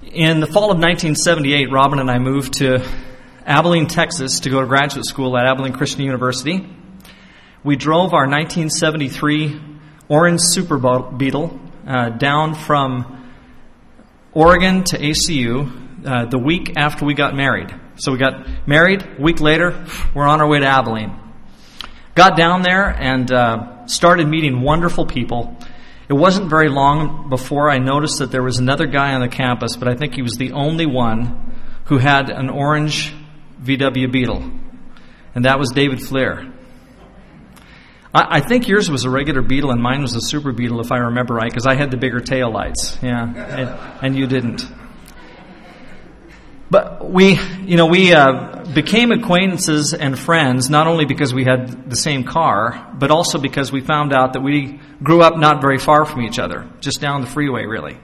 In the fall of 1978, Robin and I moved to Abilene, Texas to go to graduate school at Abilene Christian University. We drove our 1973 orange Super Beetle uh, down from Oregon to ACU uh, the week after we got married. So we got married, a week later, we're on our way to Abilene. Got down there and uh, started meeting wonderful people. It wasn't very long before I noticed that there was another guy on the campus, but I think he was the only one who had an orange VW Beetle, and that was David Fleer. I, I think yours was a regular Beetle and mine was a Super Beetle, if I remember right, because I had the bigger tail lights. Yeah, and, and you didn't. But we, you know, we uh, became acquaintances and friends not only because we had the same car, but also because we found out that we grew up not very far from each other, just down the freeway, really.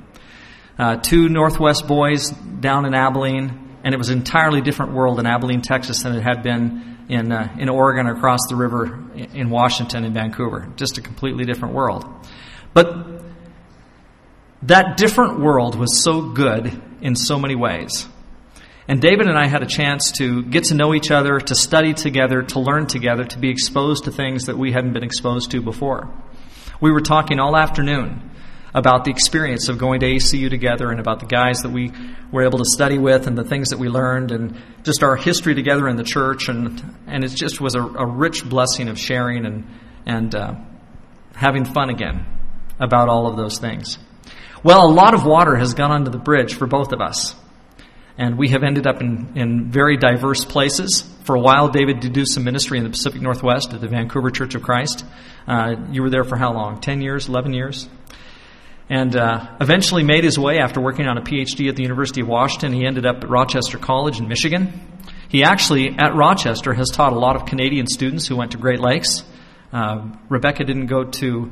Uh, two Northwest boys down in Abilene, and it was an entirely different world in Abilene, Texas, than it had been in uh, in Oregon across the river in Washington and Vancouver. Just a completely different world. But that different world was so good in so many ways. And David and I had a chance to get to know each other, to study together, to learn together, to be exposed to things that we hadn't been exposed to before. We were talking all afternoon about the experience of going to ACU together and about the guys that we were able to study with and the things that we learned and just our history together in the church. And, and it just was a, a rich blessing of sharing and, and uh, having fun again about all of those things. Well, a lot of water has gone under the bridge for both of us. And we have ended up in, in very diverse places. For a while, David did do some ministry in the Pacific Northwest at the Vancouver Church of Christ. Uh, you were there for how long? 10 years? 11 years? And uh, eventually made his way after working on a PhD at the University of Washington. He ended up at Rochester College in Michigan. He actually, at Rochester, has taught a lot of Canadian students who went to Great Lakes. Uh, Rebecca didn't go to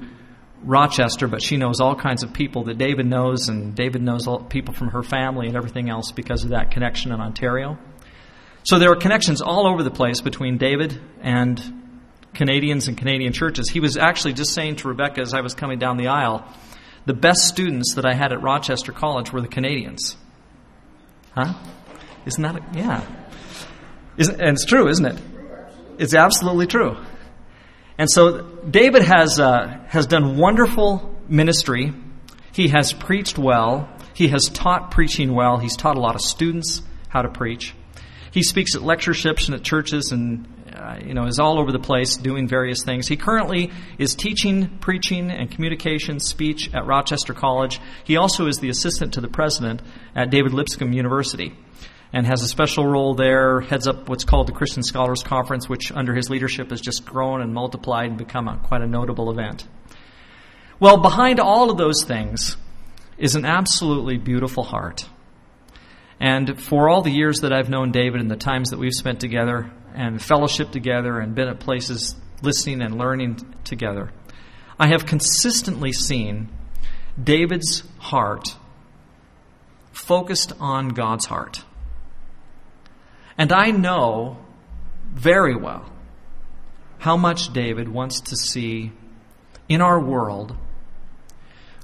Rochester, but she knows all kinds of people that David knows, and David knows all people from her family and everything else because of that connection in Ontario. So there are connections all over the place between David and Canadians and Canadian churches. He was actually just saying to Rebecca as I was coming down the aisle, the best students that I had at Rochester College were the Canadians. Huh? Isn't that, a, yeah. Isn't, and it's true, isn't it? It's absolutely true. And so David has, uh, has done wonderful ministry. He has preached well. He has taught preaching well. He's taught a lot of students how to preach. He speaks at lectureships and at churches and uh, you know is all over the place doing various things. He currently is teaching preaching and communication speech at Rochester College. He also is the assistant to the president at David Lipscomb University and has a special role there, heads up what's called the Christian Scholars Conference, which under his leadership has just grown and multiplied and become a, quite a notable event. Well, behind all of those things is an absolutely beautiful heart. And for all the years that I've known David and the times that we've spent together and fellowship together and been at places listening and learning together, I have consistently seen David's heart focused on God's heart. And I know very well how much David wants to see in our world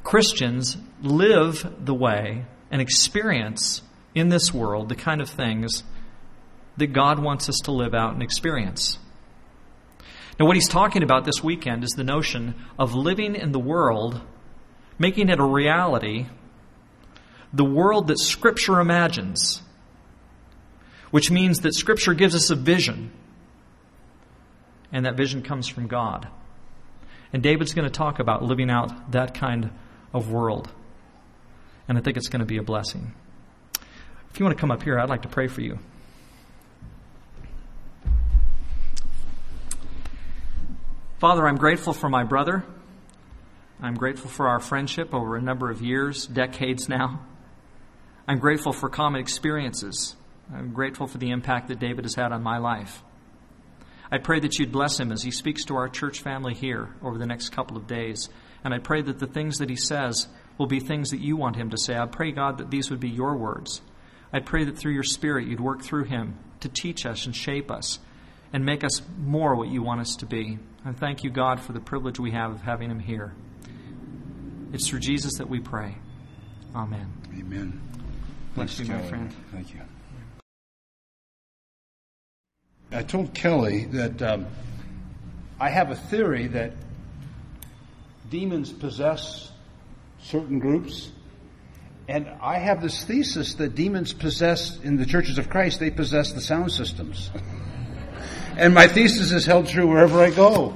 Christians live the way and experience in this world the kind of things that God wants us to live out and experience. Now, what he's talking about this weekend is the notion of living in the world, making it a reality, the world that Scripture imagines which means that Scripture gives us a vision, and that vision comes from God. And David's going to talk about living out that kind of world. And I think it's going to be a blessing. If you want to come up here, I'd like to pray for you. Father, I'm grateful for my brother. I'm grateful for our friendship over a number of years, decades now. I'm grateful for common experiences I'm grateful for the impact that David has had on my life. I pray that you'd bless him as he speaks to our church family here over the next couple of days. And I pray that the things that he says will be things that you want him to say. I pray, God, that these would be your words. I pray that through your Spirit you'd work through him to teach us and shape us and make us more what you want us to be. And thank you, God, for the privilege we have of having him here. It's through Jesus that we pray. Amen. Amen. Bless you, my friend. Thank you. I told Kelly that um, I have a theory that demons possess certain groups. And I have this thesis that demons possess, in the churches of Christ, they possess the sound systems. and my thesis is held true wherever I go.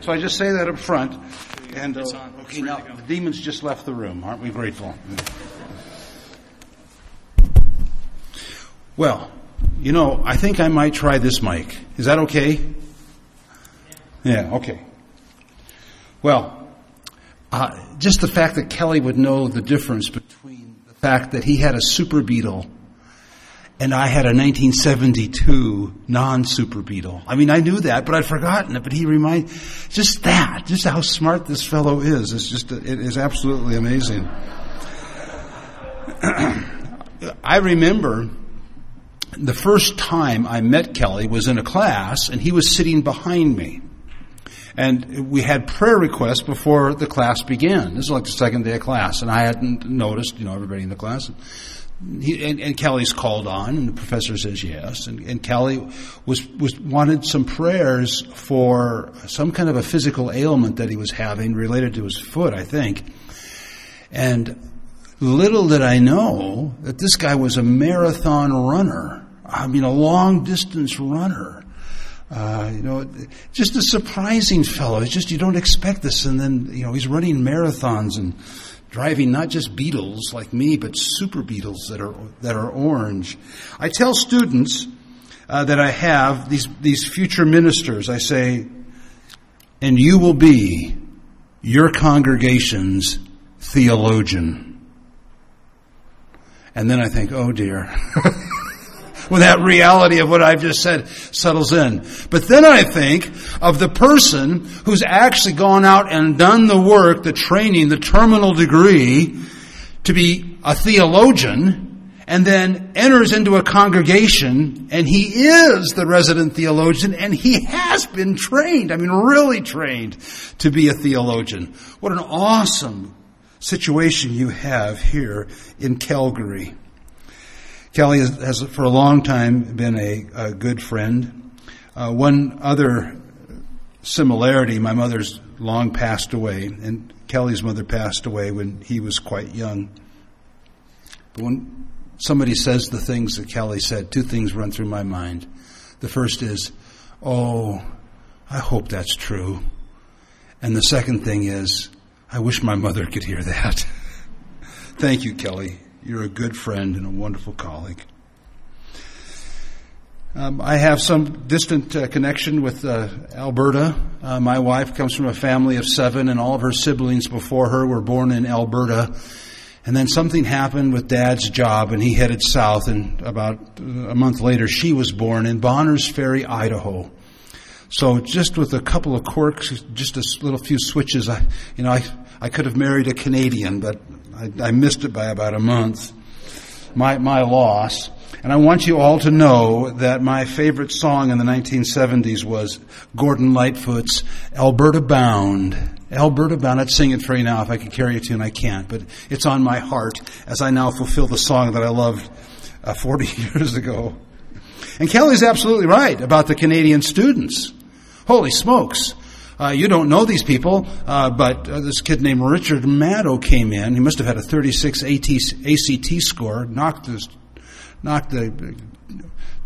So I just say that up front. And, uh, okay, now, the demons just left the room. Aren't we grateful? Well, you know, I think I might try this mic. Is that okay? Yeah, okay. Well, uh, just the fact that Kelly would know the difference between the fact that he had a Super Beetle and I had a 1972 non-Super Beetle. I mean, I knew that, but I'd forgotten it. But he reminded, just that, just how smart this fellow is. It's just, it is absolutely amazing. I remember the first time I met Kelly was in a class, and he was sitting behind me. And we had prayer requests before the class began. This is like the second day of class, and I hadn't noticed, you know, everybody in the class. He, and, and, Kelly's called on, and the professor says yes. And, and, Kelly was was wanted some prayers for some kind of a physical ailment that he was having related to his foot, I think. And little did I know that this guy was a marathon runner. I mean, a long distance runner. Uh, you know, just a surprising fellow. It's just you don't expect this, and then you know he's running marathons and driving not just beetles like me, but super beetles that are that are orange. I tell students uh, that I have these these future ministers. I say, and you will be your congregation's theologian. And then I think, oh dear. when that reality of what I've just said settles in. But then I think of the person who's actually gone out and done the work, the training, the terminal degree to be a theologian and then enters into a congregation and he is the resident theologian and he has been trained, I mean really trained to be a theologian. What an awesome situation you have here in Calgary. Kelly has, for a long time been a, a good friend. Uh, one other similarity, my mother's long passed away, and Kelly's mother passed away when he was quite young. But when somebody says the things that Kelly said, two things run through my mind. The first is, oh, I hope that's true. And the second thing is, I wish my mother could hear that. Thank you, Kelly. You're a good friend and a wonderful colleague. Um, I have some distant uh, connection with uh, Alberta. Uh, my wife comes from a family of seven, and all of her siblings before her were born in Alberta. And then something happened with Dad's job, and he headed south. And about uh, a month later, she was born in Bonners Ferry, Idaho. So just with a couple of quirks, just a little few switches, I, you know, I, I could have married a Canadian, but I, I missed it by about a month. My, my loss. And I want you all to know that my favorite song in the 1970s was Gordon Lightfoot's Alberta Bound. Alberta Bound. I'd sing it for you now if I could carry a tune. I can't, but it's on my heart as I now fulfill the song that I loved uh, 40 years ago. And Kelly's absolutely right about the Canadian students. Holy smokes. Uh, you don't know these people, uh, but uh, this kid named Richard Maddow came in. He must have had a 36 AT, ACT score, knocked, this, knocked the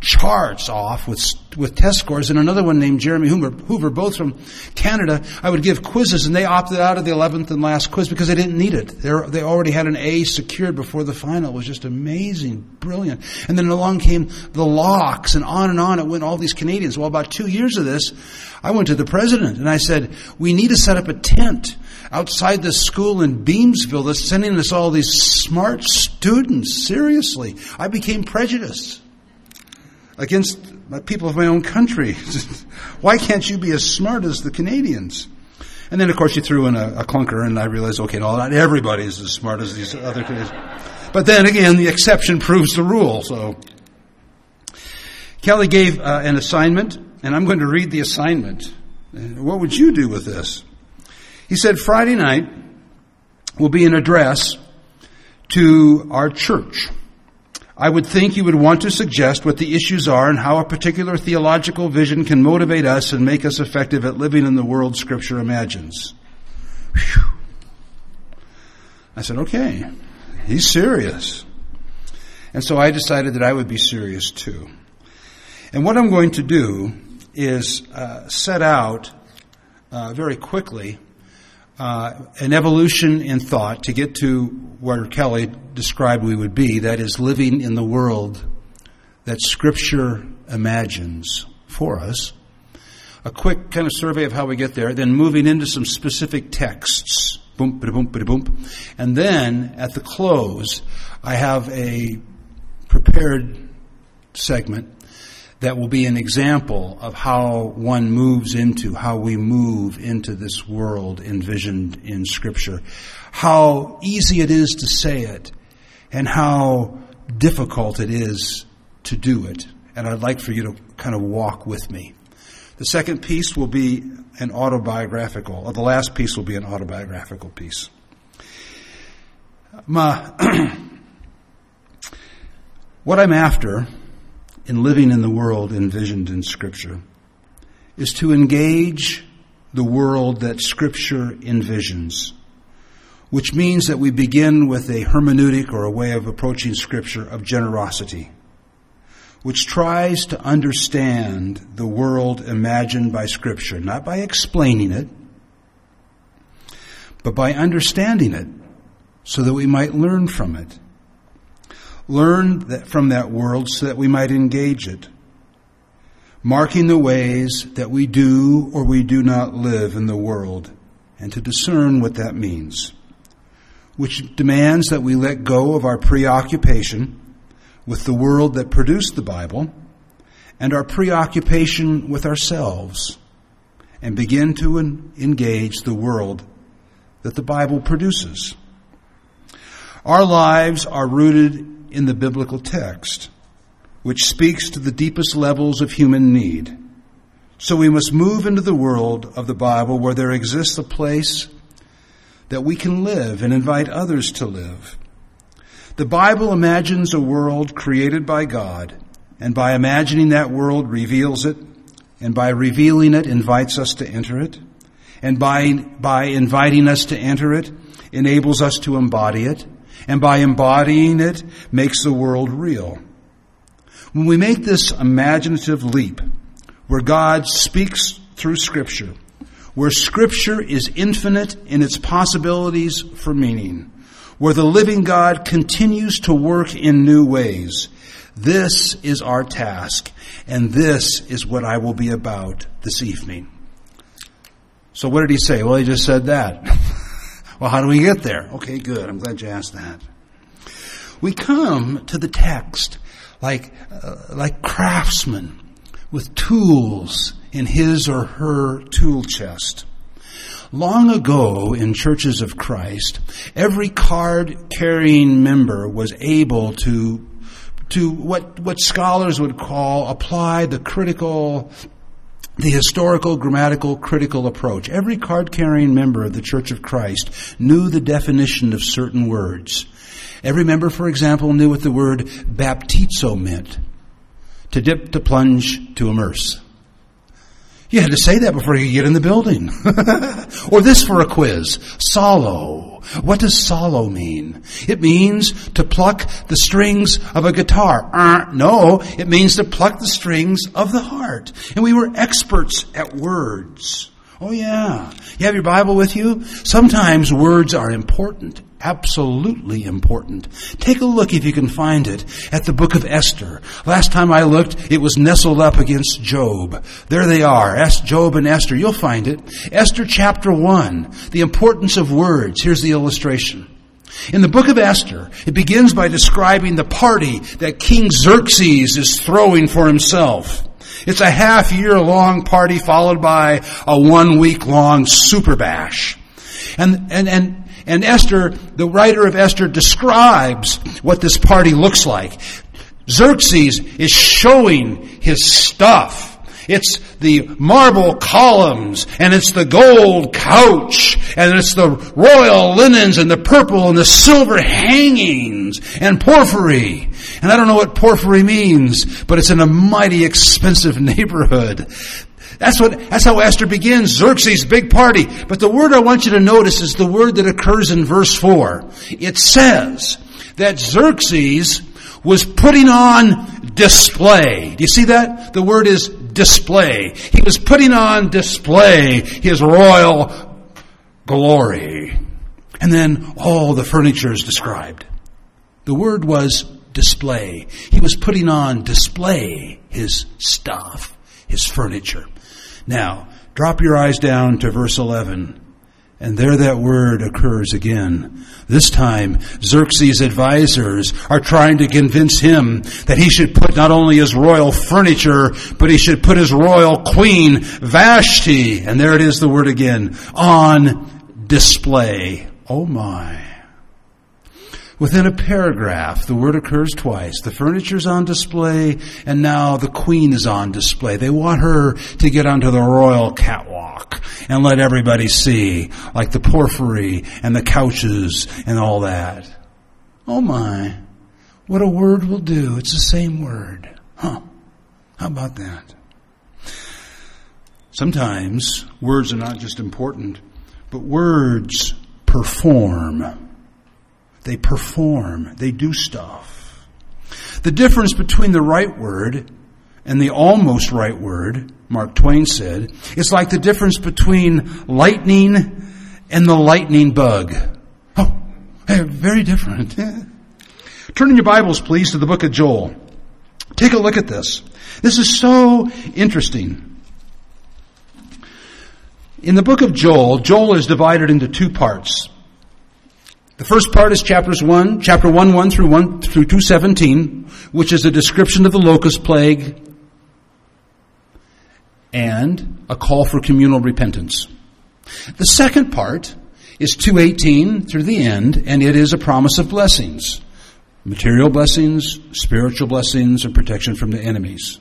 charts off with with test scores, and another one named Jeremy Hoover, Hoover, both from Canada. I would give quizzes, and they opted out of the eleventh and last quiz because they didn't need it. They're, they already had an A secured before the final. It was just amazing, brilliant. And then along came the locks, and on and on it went. All these Canadians. Well, about two years of this, I went to the president and I said, "We need to set up a tent." outside this school in Beamsville that's sending us all these smart students. Seriously. I became prejudiced against people of my own country. Why can't you be as smart as the Canadians? And then, of course, you threw in a, a clunker, and I realized, okay, no, not everybody is as smart as these other Canadians. But then again, the exception proves the rule. So Kelly gave uh, an assignment, and I'm going to read the assignment. What would you do with this? He said, Friday night will be an address to our church. I would think you would want to suggest what the issues are and how a particular theological vision can motivate us and make us effective at living in the world Scripture imagines. Whew. I said, okay, he's serious. And so I decided that I would be serious too. And what I'm going to do is uh, set out uh, very quickly uh, an evolution in thought to get to where Kelly described we would be that is, living in the world that Scripture imagines for us. A quick kind of survey of how we get there, then moving into some specific texts. Boom, boom, boom. And then at the close, I have a prepared segment that will be an example of how one moves into, how we move into this world envisioned in Scripture. How easy it is to say it, and how difficult it is to do it. And I'd like for you to kind of walk with me. The second piece will be an autobiographical, or the last piece will be an autobiographical piece. My, what I'm after in living in the world envisioned in Scripture is to engage the world that Scripture envisions, which means that we begin with a hermeneutic or a way of approaching Scripture of generosity, which tries to understand the world imagined by Scripture, not by explaining it, but by understanding it so that we might learn from it learn from that world so that we might engage it, marking the ways that we do or we do not live in the world, and to discern what that means, which demands that we let go of our preoccupation with the world that produced the Bible and our preoccupation with ourselves and begin to engage the world that the Bible produces. Our lives are rooted in the biblical text, which speaks to the deepest levels of human need. So we must move into the world of the Bible where there exists a place that we can live and invite others to live. The Bible imagines a world created by God, and by imagining that world reveals it, and by revealing it invites us to enter it, and by, by inviting us to enter it enables us to embody it, and by embodying it makes the world real. When we make this imaginative leap, where God speaks through Scripture, where Scripture is infinite in its possibilities for meaning, where the living God continues to work in new ways, this is our task, and this is what I will be about this evening. So what did he say? Well, he just said that. Well, how do we get there? Okay, good. I'm glad you asked that. We come to the text like, uh, like craftsmen with tools in his or her tool chest. Long ago in churches of Christ, every card carrying member was able to to what, what scholars would call apply the critical the historical, grammatical, critical approach. Every card carrying member of the Church of Christ knew the definition of certain words. Every member, for example, knew what the word baptizo meant to dip, to plunge, to immerse. You had to say that before you get in the building. or this for a quiz. Psallo. What does psallo mean? It means to pluck the strings of a guitar. Uh, no, it means to pluck the strings of the heart. And we were experts at words. Oh yeah. You have your Bible with you? Sometimes words are important absolutely important. Take a look if you can find it at the book of Esther. Last time I looked, it was nestled up against Job. There they are, Job and Esther. You'll find it. Esther chapter 1, the importance of words. Here's the illustration. In the book of Esther, it begins by describing the party that King Xerxes is throwing for himself. It's a half year long party followed by a one week long super bash. And, and, and and Esther, the writer of Esther describes what this party looks like. Xerxes is showing his stuff. It's the marble columns, and it's the gold couch, and it's the royal linens, and the purple and the silver hangings, and porphyry. And I don't know what porphyry means, but it's in a mighty expensive neighborhood. That's what, that's how Esther begins. Xerxes, big party. But the word I want you to notice is the word that occurs in verse 4. It says that Xerxes was putting on display. Do you see that? The word is display. He was putting on display his royal glory. And then all the furniture is described. The word was display. He was putting on display his stuff, his furniture. Now, drop your eyes down to verse 11. And there that word occurs again. This time, Xerxes' advisors are trying to convince him that he should put not only his royal furniture, but he should put his royal queen, Vashti, and there it is the word again, on display. Oh my. Within a paragraph, the word occurs twice. The furniture's on display, and now the queen is on display. They want her to get onto the royal catwalk and let everybody see, like the porphyry and the couches and all that. Oh my. What a word will do. It's the same word. Huh. How about that? Sometimes words are not just important, but words perform. They perform. They do stuff. The difference between the right word and the almost right word, Mark Twain said, is like the difference between lightning and the lightning bug. Oh, very different. Turn in your Bibles, please, to the book of Joel. Take a look at this. This is so interesting. In the book of Joel, Joel is divided into two parts. The first part is chapters 1, chapter 1, 1 through 1 through 217, which is a description of the locust plague and a call for communal repentance. The second part is 218 through the end, and it is a promise of blessings. Material blessings, spiritual blessings, and protection from the enemies.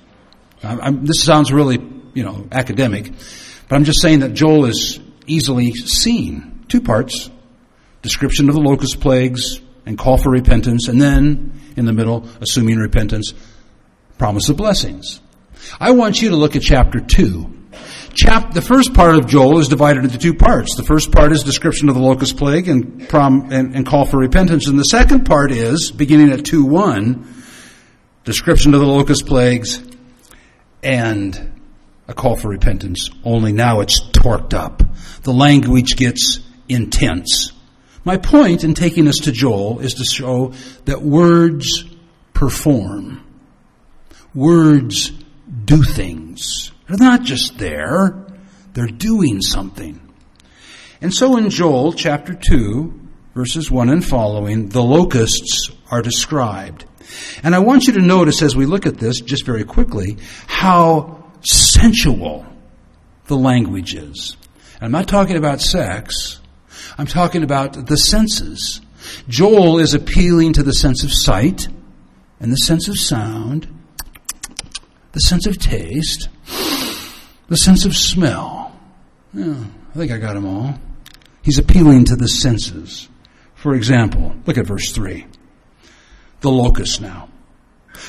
I'm, this sounds really, you know, academic, but I'm just saying that Joel is easily seen. Two parts, description of the locust plagues and call for repentance, and then in the middle, assuming repentance, promise of blessings. I want you to look at chapter 2. Chap- the first part of Joel is divided into two parts. The first part is description of the locust plague and, prom- and, and call for repentance. And the second part is, beginning at 2 1, description of the locust plagues and a call for repentance. Only now it's torqued up. The language gets intense. My point in taking us to Joel is to show that words perform. Words do things. They're not just there, they're doing something. And so in Joel chapter 2, verses 1 and following, the locusts are described. And I want you to notice as we look at this, just very quickly, how sensual the language is. I'm not talking about sex. I'm talking about the senses. Joel is appealing to the sense of sight and the sense of sound, the sense of taste, the sense of smell. Yeah, I think I got them all. He's appealing to the senses. For example, look at verse 3. The locust now.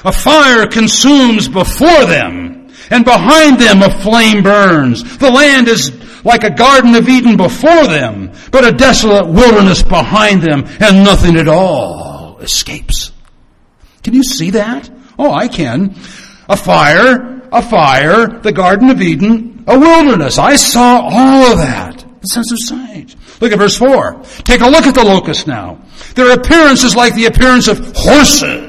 A fire consumes before them, and behind them a flame burns. The land is like a garden of Eden before them, but a desolate wilderness behind them, and nothing at all escapes. Can you see that? Oh, I can. A fire, a fire, the Garden of Eden, a wilderness. I saw all of that. The sense of sight. Look at verse 4. Take a look at the locusts now. Their appearance is like the appearance of horses.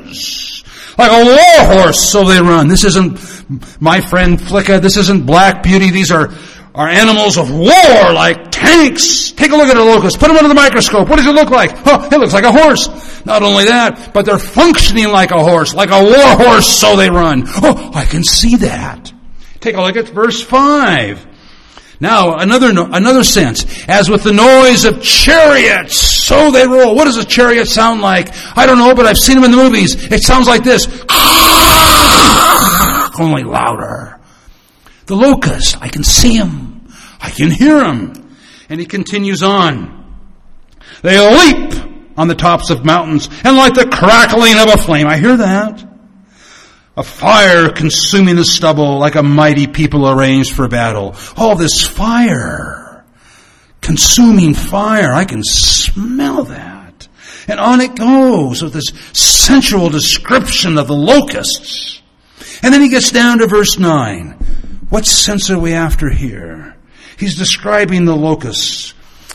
Like a war horse, so they run. This isn't my friend Flicka. This isn't Black Beauty. These are are animals of war like tanks. Take a look at a locust. Put them under the microscope. What does it look like? Oh, it looks like a horse. Not only that, but they're functioning like a horse, like a war horse, so they run. Oh, I can see that. Take a look at verse 5. Now, another, another sense. As with the noise of chariots, so they roll. What does a chariot sound like? I don't know, but I've seen them in the movies. It sounds like this. Only louder. The locust, I can see him. I can hear him. And he continues on. They leap on the tops of mountains and like the crackling of a flame. I hear that. A fire consuming the stubble like a mighty people arranged for battle. All this fire. Consuming fire. I can smell that. And on it goes with this sensual description of the locusts. And then he gets down to verse 9. What sense are we after here? He's describing the locusts.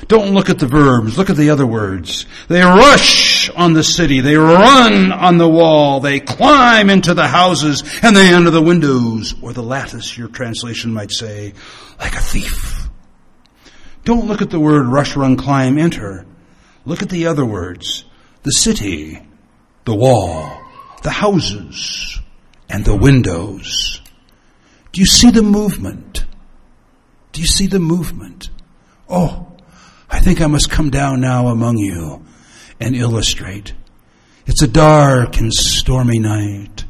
Don't look at the verbs, look at the other words. They rush on the city, they run on the wall, they climb into the houses, and they enter the windows, or the lattice, your translation might say, like a thief. Don't look at the word rush, run, climb, enter. Look at the other words. The city, the wall, the houses, and the windows. Do you see the movement? Do you see the movement? Oh, I think I must come down now among you and illustrate. It's a dark and stormy night.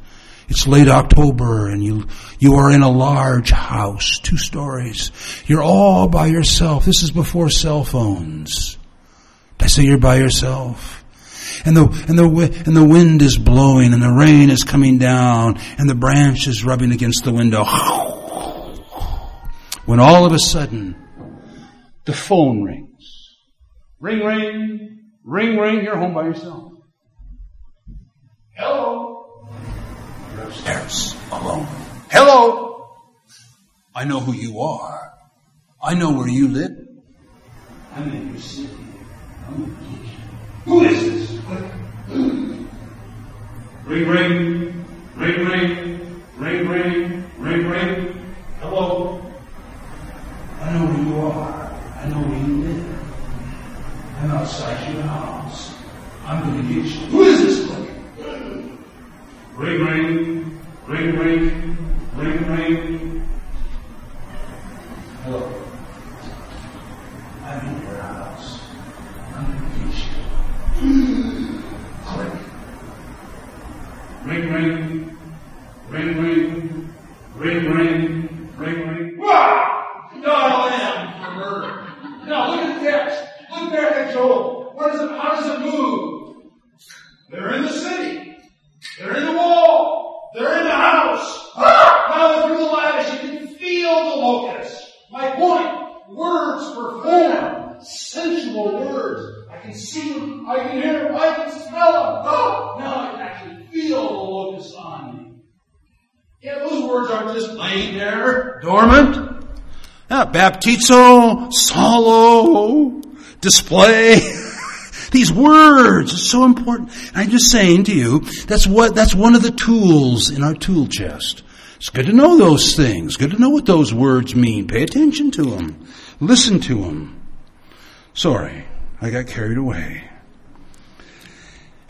It's late October and you, you are in a large house, two stories. You're all by yourself. This is before cell phones. I say you're by yourself? And the, and the, and the wind is blowing and the rain is coming down and the branch is rubbing against the window. When all of a sudden, the phone rings. Ring, ring, ring, ring. You're home by yourself. Hello. You're upstairs alone. Hello. I know who you are. I know where you live. I'm in your city. I'm in your Who is this? Ring, ring, ring, ring, ring, ring, ring, ring. Hello. I know who you are. I know where you live. I'm outside your house. I'm going to get you. Who is this boy? Ring, ring, ring, ring, ring, ring. Hello. I'm in your house. I'm going to get you. Click. Ring, ring, ring, ring, ring, ring, ring, ring. Wow! No, lamb for murder. Now look at the text. Look back at Joel. What is it? How does it move? They're in the city. They're in the wall. They're in the house. Now through the lattice, you can feel the locust. My point, words perform. Sensual words. I can see them, I can hear them, I can smell them. Oh, now I can actually feel the locust on me. Yeah, those words aren't just laying there, dormant. Baptizo, psallo, display. These words are so important. I'm just saying to you, that's what, that's one of the tools in our tool chest. It's good to know those things. Good to know what those words mean. Pay attention to them. Listen to them. Sorry, I got carried away.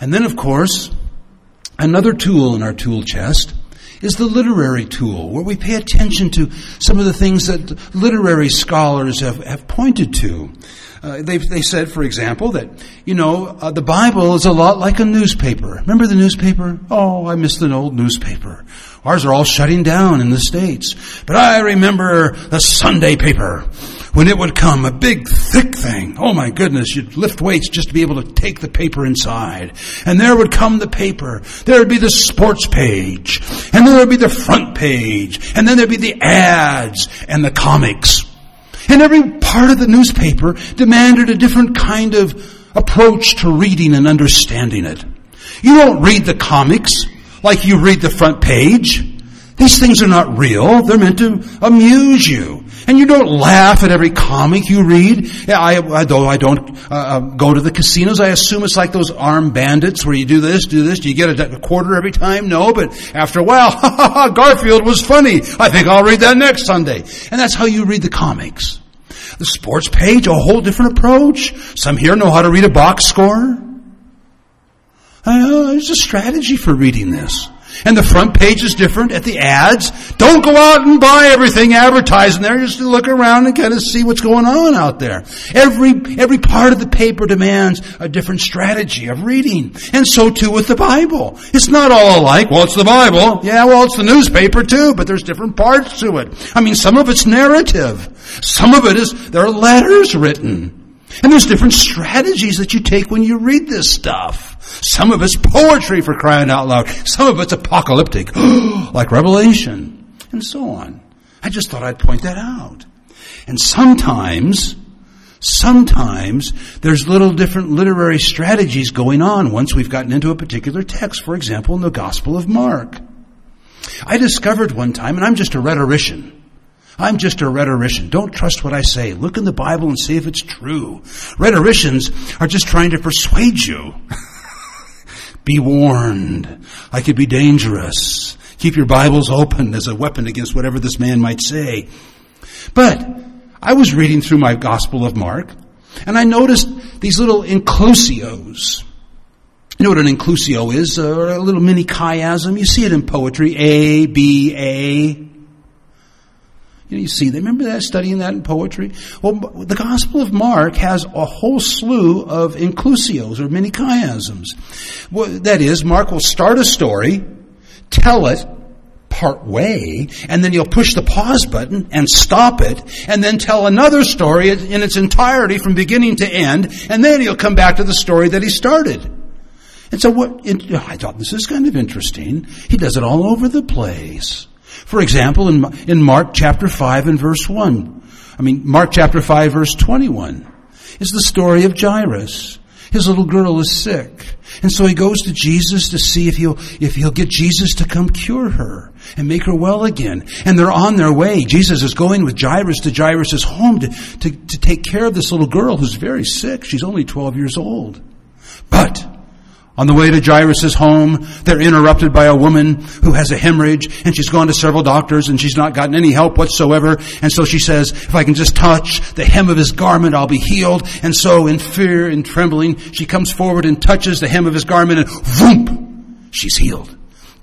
And then, of course, another tool in our tool chest is the literary tool, where we pay attention to some of the things that literary scholars have, have pointed to. Uh, they, they said, for example, that, you know, uh, the Bible is a lot like a newspaper. Remember the newspaper? Oh, I miss an old newspaper. Ours are all shutting down in the States. But I remember the Sunday paper when it would come, a big, thick thing. Oh my goodness, you'd lift weights just to be able to take the paper inside. And there would come the paper. There would be the sports page. And then there would be the front page. And then there'd be the ads and the comics. And every part of the newspaper demanded a different kind of approach to reading and understanding it. You don't read the comics like you read the front page. These things are not real. They're meant to amuse you. And you don't laugh at every comic you read. I, I, though I don't uh, uh, go to the casinos, I assume it's like those armed bandits where you do this, do this. Do you get a, a quarter every time? No, but after a while, Garfield was funny. I think I'll read that next Sunday. And that's how you read the comics. The sports page, a whole different approach. Some here know how to read a box score. Uh, there's a strategy for reading this. And the front page is different at the ads. Don't go out and buy everything advertised there. Just look around and kind of see what's going on out there. Every, every part of the paper demands a different strategy of reading. And so too with the Bible. It's not all alike. Well, it's the Bible. Yeah, well, it's the newspaper too, but there's different parts to it. I mean, some of it's narrative. Some of it is, there are letters written. And there's different strategies that you take when you read this stuff. Some of it's poetry for crying out loud. Some of it's apocalyptic, like Revelation, and so on. I just thought I'd point that out. And sometimes, sometimes there's little different literary strategies going on once we've gotten into a particular text. For example, in the Gospel of Mark. I discovered one time, and I'm just a rhetorician. I'm just a rhetorician. Don't trust what I say. Look in the Bible and see if it's true. Rhetoricians are just trying to persuade you. be warned. I could be dangerous. Keep your Bibles open as a weapon against whatever this man might say. But I was reading through my Gospel of Mark, and I noticed these little inclusios. You know what an inclusio is? a little mini chiasm. You see it in poetry. A, B, A, you, know, you see, they remember that studying that in poetry. Well, the Gospel of Mark has a whole slew of inclusios or mini chiasms. Well, that is, Mark will start a story, tell it part way, and then he'll push the pause button and stop it, and then tell another story in its entirety from beginning to end, and then he'll come back to the story that he started. And so what, I thought this is kind of interesting. He does it all over the place. For example, in, in Mark chapter 5 and verse 1, I mean, Mark chapter 5 verse 21 is the story of Jairus. His little girl is sick. And so he goes to Jesus to see if he'll, if he'll get Jesus to come cure her and make her well again. And they're on their way. Jesus is going with Jairus to Jairus' home to, to, to take care of this little girl who's very sick. She's only 12 years old. But on the way to Jairus' home, they're interrupted by a woman who has a hemorrhage and she's gone to several doctors and she's not gotten any help whatsoever. And so she says, if I can just touch the hem of his garment, I'll be healed. And so in fear and trembling, she comes forward and touches the hem of his garment and voom, she's healed.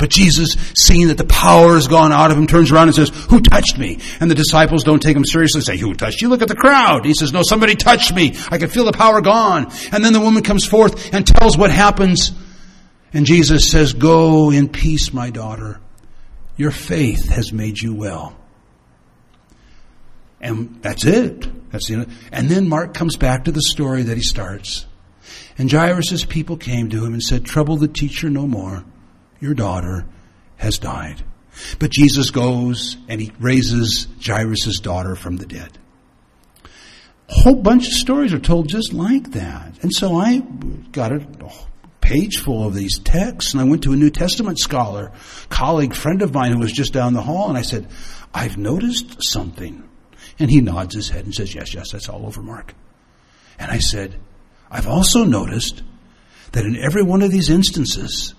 But Jesus, seeing that the power has gone out of him, turns around and says, Who touched me? And the disciples don't take him seriously, say, Who touched you? Look at the crowd. He says, No, somebody touched me. I can feel the power gone. And then the woman comes forth and tells what happens. And Jesus says, Go in peace, my daughter. Your faith has made you well. And that's it. That's the end. And then Mark comes back to the story that he starts. And Jairus' people came to him and said, Trouble the teacher no more your daughter has died. But Jesus goes and he raises Jairus' daughter from the dead. A whole bunch of stories are told just like that. And so I got a page full of these texts and I went to a New Testament scholar, colleague, friend of mine who was just down the hall and I said, I've noticed something. And he nods his head and says, yes, yes, that's all over, Mark. And I said, I've also noticed that in every one of these instances,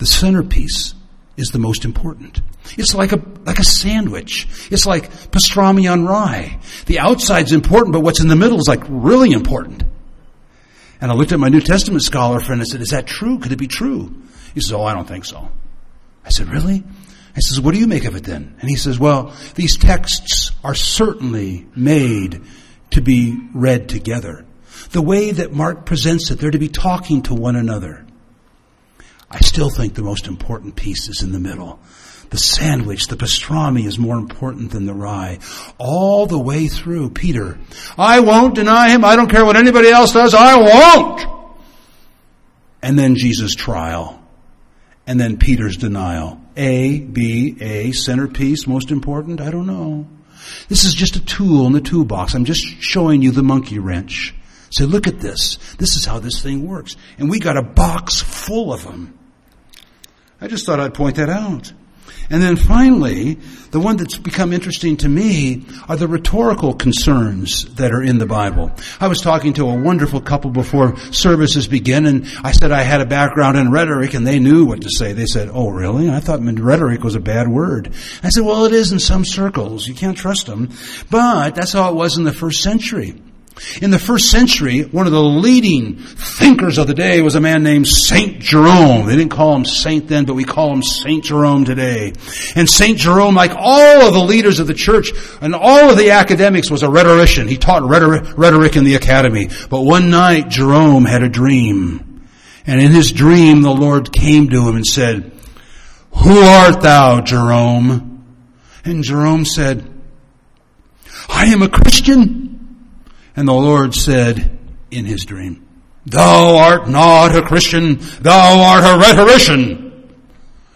the centerpiece is the most important. It's like a, like a sandwich. It's like pastrami on rye. The outside's important, but what's in the middle is like really important. And I looked at my New Testament scholar friend and said, is that true? Could it be true? He says, oh, I don't think so. I said, really? I says, what do you make of it then? And he says, well, these texts are certainly made to be read together. The way that Mark presents it, they're to be talking to one another. I still think the most important piece is in the middle. The sandwich, the pastrami is more important than the rye. All the way through, Peter, I won't deny him. I don't care what anybody else does. I won't. And then Jesus' trial. And then Peter's denial. A, B, A, centerpiece, most important? I don't know. This is just a tool in the toolbox. I'm just showing you the monkey wrench. Say, look at this. This is how this thing works. And we got a box full of them. I just thought I'd point that out. And then finally, the one that's become interesting to me are the rhetorical concerns that are in the Bible. I was talking to a wonderful couple before services begin and I said I had a background in rhetoric and they knew what to say. They said, oh really? I thought rhetoric was a bad word. I said, well it is in some circles. You can't trust them. But that's how it was in the first century. In the first century, one of the leading thinkers of the day was a man named Saint Jerome. They didn't call him Saint then, but we call him Saint Jerome today. And Saint Jerome, like all of the leaders of the church and all of the academics, was a rhetorician. He taught rhetoric in the academy. But one night, Jerome had a dream. And in his dream, the Lord came to him and said, Who art thou, Jerome? And Jerome said, I am a Christian. And the Lord said in his dream, Thou art not a Christian, thou art a rhetorician.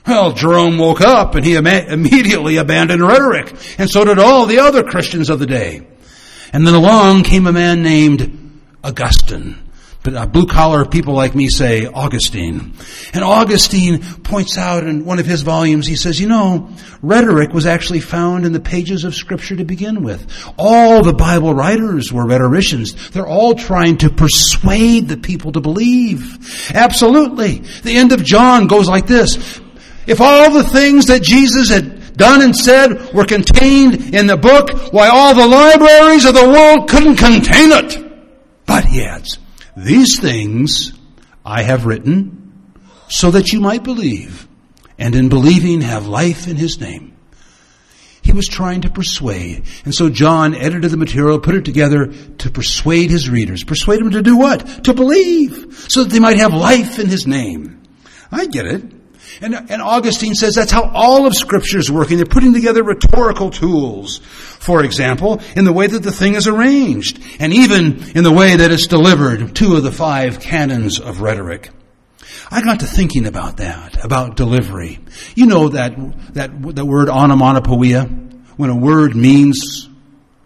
Well, Jerome woke up and he immediately abandoned rhetoric, and so did all the other Christians of the day. And then along came a man named Augustine. But uh, blue collar people like me say Augustine. And Augustine points out in one of his volumes, he says, you know, rhetoric was actually found in the pages of scripture to begin with. All the Bible writers were rhetoricians. They're all trying to persuade the people to believe. Absolutely. The end of John goes like this. If all the things that Jesus had done and said were contained in the book, why all the libraries of the world couldn't contain it. But he adds, these things I have written so that you might believe, and in believing have life in his name. He was trying to persuade. And so John edited the material, put it together to persuade his readers. Persuade them to do what? To believe. So that they might have life in his name. I get it. And, and Augustine says that's how all of Scripture is working. They're putting together rhetorical tools, for example, in the way that the thing is arranged, and even in the way that it's delivered, two of the five canons of rhetoric. I got to thinking about that, about delivery. You know that, that, that word onomatopoeia, when a word means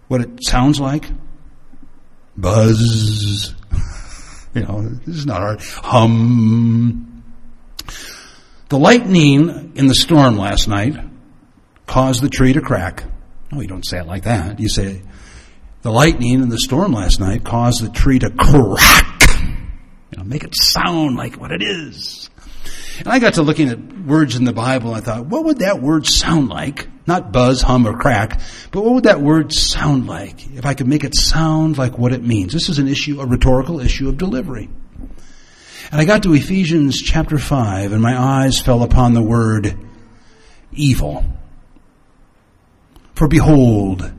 what it sounds like? Buzz. you know, this is not hard. Hum. The lightning in the storm last night caused the tree to crack. No, you don't say it like that. You say, the lightning and the storm last night caused the tree to crack. You know, make it sound like what it is. And I got to looking at words in the Bible and I thought, what would that word sound like? Not buzz, hum, or crack, but what would that word sound like if I could make it sound like what it means? This is an issue, a rhetorical issue of delivery. And I got to Ephesians chapter 5 and my eyes fell upon the word evil. For behold,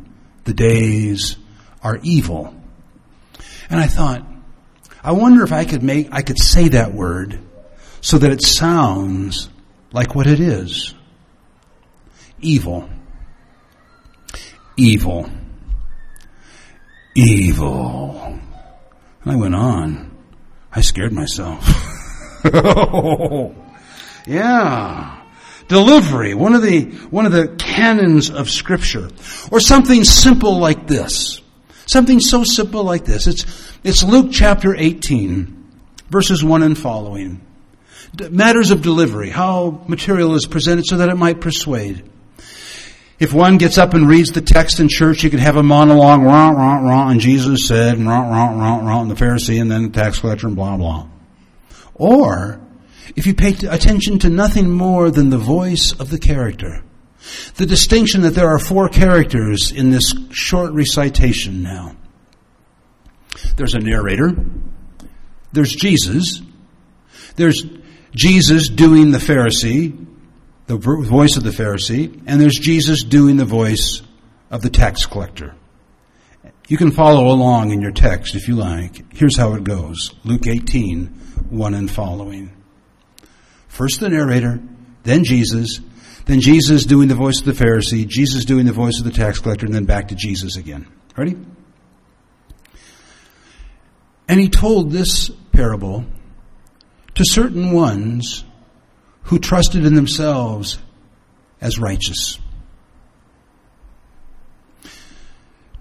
the days are evil. And I thought, I wonder if I could make, I could say that word so that it sounds like what it is. Evil. Evil. Evil. And I went on. I scared myself. Oh, yeah. Delivery, one of the, one of the canons of scripture. Or something simple like this. Something so simple like this. It's, it's Luke chapter 18, verses 1 and following. Matters of delivery, how material is presented so that it might persuade. If one gets up and reads the text in church, you could have a monologue, rah, rah, rah, and Jesus said, rah, rah, rah, rah, and the Pharisee, and then the tax collector, and blah, blah. Or, if you pay attention to nothing more than the voice of the character, the distinction that there are four characters in this short recitation now. There's a narrator. There's Jesus. There's Jesus doing the Pharisee the voice of the Pharisee, and there's Jesus doing the voice of the tax collector. You can follow along in your text if you like. Here's how it goes. Luke 18, 1 and following. First the narrator, then Jesus, then Jesus doing the voice of the Pharisee, Jesus doing the voice of the tax collector, and then back to Jesus again. Ready? And he told this parable to certain ones who trusted in themselves as righteous.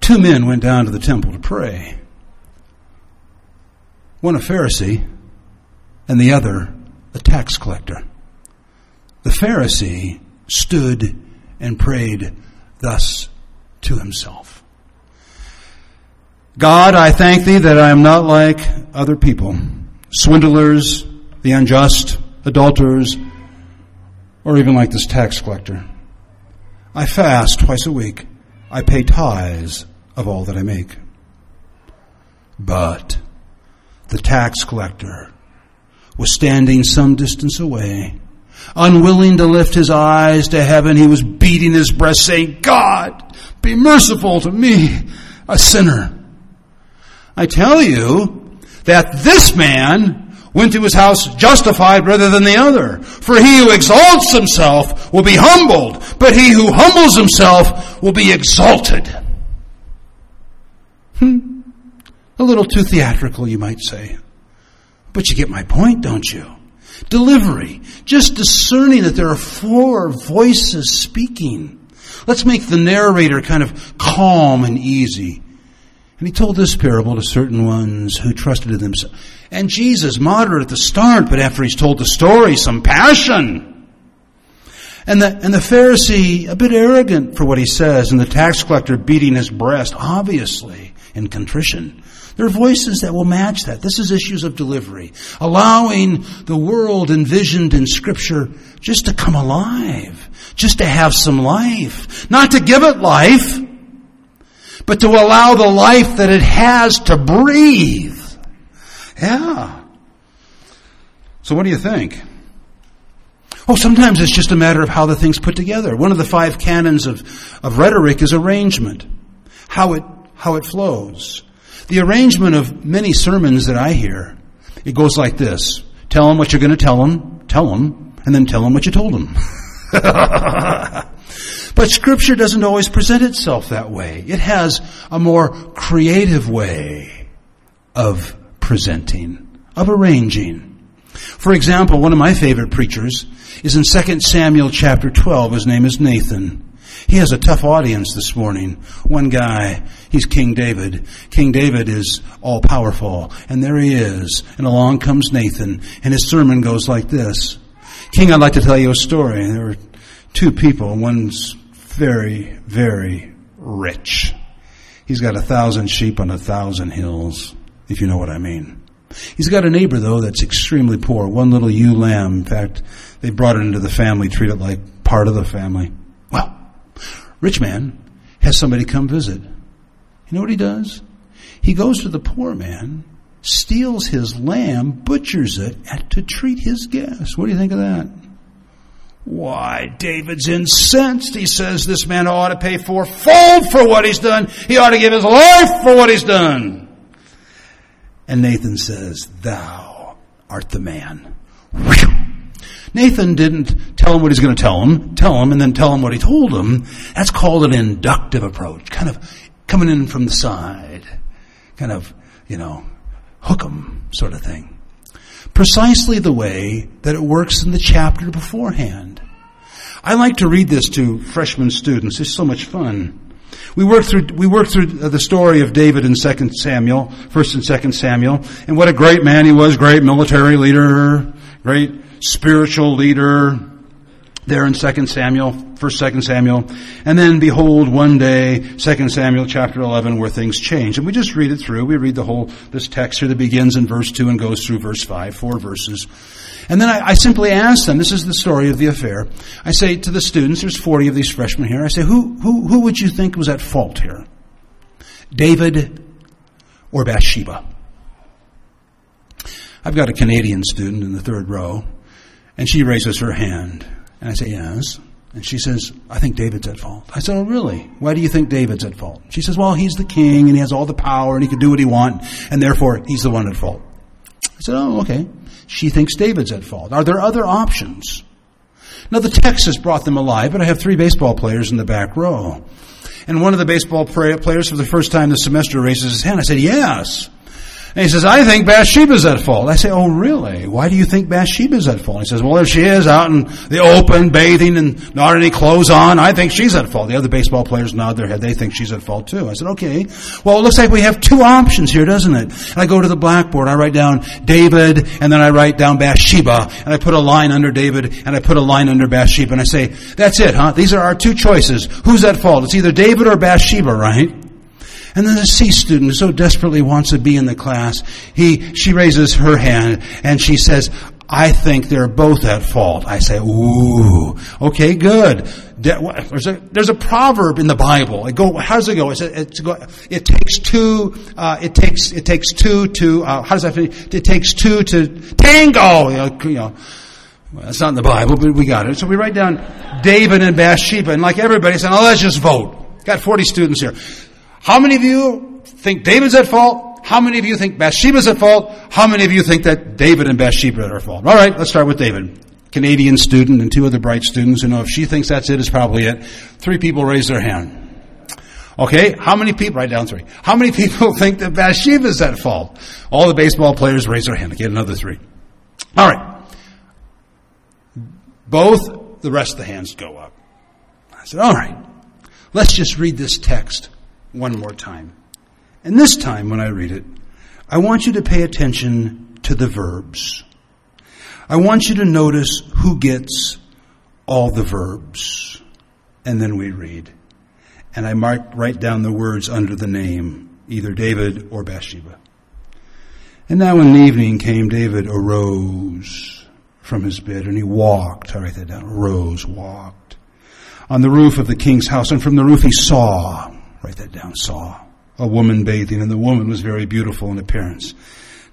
Two men went down to the temple to pray. One a Pharisee and the other a tax collector. The Pharisee stood and prayed thus to himself. God, I thank thee that I am not like other people, swindlers, the unjust, adulterers, or even like this tax collector. I fast twice a week. I pay tithes of all that I make. But the tax collector was standing some distance away, unwilling to lift his eyes to heaven. He was beating his breast saying, God, be merciful to me, a sinner. I tell you that this man went to his house justified rather than the other. For he who exalts himself will be humbled, but he who humbles himself will be exalted. Hmm. A little too theatrical, you might say. But you get my point, don't you? Delivery. Just discerning that there are four voices speaking. Let's make the narrator kind of calm and easy. And he told this parable to certain ones who trusted in themselves. And Jesus, moderate at the start, but after he's told the story, some passion. And the, and the Pharisee, a bit arrogant for what he says, and the tax collector beating his breast, obviously, in contrition. There are voices that will match that. This is issues of delivery. Allowing the world envisioned in scripture just to come alive. Just to have some life. Not to give it life, but to allow the life that it has to breathe. Yeah. So what do you think? Oh, sometimes it's just a matter of how the thing's put together. One of the five canons of, of rhetoric is arrangement. How it, how it flows. The arrangement of many sermons that I hear, it goes like this. Tell them what you're going to tell them, tell them, and then tell them what you told them. But Scripture doesn't always present itself that way. It has a more creative way of presenting, of arranging. For example, one of my favorite preachers is in 2 Samuel chapter 12. His name is Nathan. He has a tough audience this morning. One guy, he's King David. King David is all powerful. And there he is. And along comes Nathan. And his sermon goes like this. King, I'd like to tell you a story. There were two people. One's very, very rich. He's got a thousand sheep on a thousand hills, if you know what I mean. He's got a neighbor, though, that's extremely poor. One little ewe lamb. In fact, they brought it into the family, treat it like part of the family. Well, rich man has somebody come visit. You know what he does? He goes to the poor man, steals his lamb, butchers it to treat his guests. What do you think of that? Why, David's incensed. He says this man ought to pay fourfold for what he's done. He ought to give his life for what he's done. And Nathan says, Thou art the man. Whew. Nathan didn't tell him what he's going to tell him, tell him, and then tell him what he told him. That's called an inductive approach, kind of coming in from the side, kind of, you know, hook 'em sort of thing precisely the way that it works in the chapter beforehand. I like to read this to freshman students. It's so much fun. We work through, we work through the story of David in 2 Samuel, 1st and 2nd Samuel, and what a great man he was, great military leader, great spiritual leader, there in 2 Samuel, 1st, 2nd Samuel. And then behold, one day, 2 Samuel chapter 11, where things change. And we just read it through. We read the whole, this text here that begins in verse 2 and goes through verse 5, four verses. And then I, I simply ask them, this is the story of the affair. I say to the students, there's 40 of these freshmen here, I say, who, who, who would you think was at fault here? David or Bathsheba? I've got a Canadian student in the third row, and she raises her hand. And I say, Yes. And she says, I think David's at fault. I said, Oh, really? Why do you think David's at fault? She says, Well, he's the king and he has all the power and he can do what he wants, and therefore he's the one at fault. I said, Oh, okay. She thinks David's at fault. Are there other options? Now, the text has brought them alive, but I have three baseball players in the back row. And one of the baseball players for the first time this semester raises his hand. I said, Yes. And he says, I think Bathsheba's at fault. I say, oh really? Why do you think Bathsheba's at fault? He says, well there she is out in the open, bathing and not any clothes on, I think she's at fault. The other baseball players nod their head. They think she's at fault too. I said, okay. Well it looks like we have two options here, doesn't it? And I go to the blackboard, I write down David, and then I write down Bathsheba, and I put a line under David, and I put a line under Bathsheba, and I say, that's it, huh? These are our two choices. Who's at fault? It's either David or Bathsheba, right? And then the C student who so desperately wants to be in the class, he, she raises her hand and she says, I think they're both at fault. I say, ooh, okay, good. There's a, there's a proverb in the Bible. It go, how does it go? It's go, it takes two, uh, it takes, it takes two to, uh, how does that finish? It takes two to tango. You know, you know. Well, that's not in the Bible, but we got it. So we write down David and Bathsheba, and like everybody said, oh, let's just vote. Got 40 students here. How many of you think David's at fault? How many of you think Bathsheba's at fault? How many of you think that David and Bathsheba are at fault? All right, let's start with David. Canadian student and two other bright students who know if she thinks that's it, it's probably it. Three people raise their hand. Okay, how many people, write down three. How many people think that Bathsheba's at fault? All the baseball players raise their hand. Get another three. All right. Both the rest of the hands go up. I said, all right, let's just read this text one more time. And this time when I read it, I want you to pay attention to the verbs. I want you to notice who gets all the verbs. And then we read. And I mark, write down the words under the name, either David or Bathsheba. And now when the evening came, David arose from his bed and he walked. I write that down. Arose, walked. On the roof of the king's house, and from the roof he saw, write that down, saw, a woman bathing, and the woman was very beautiful in appearance.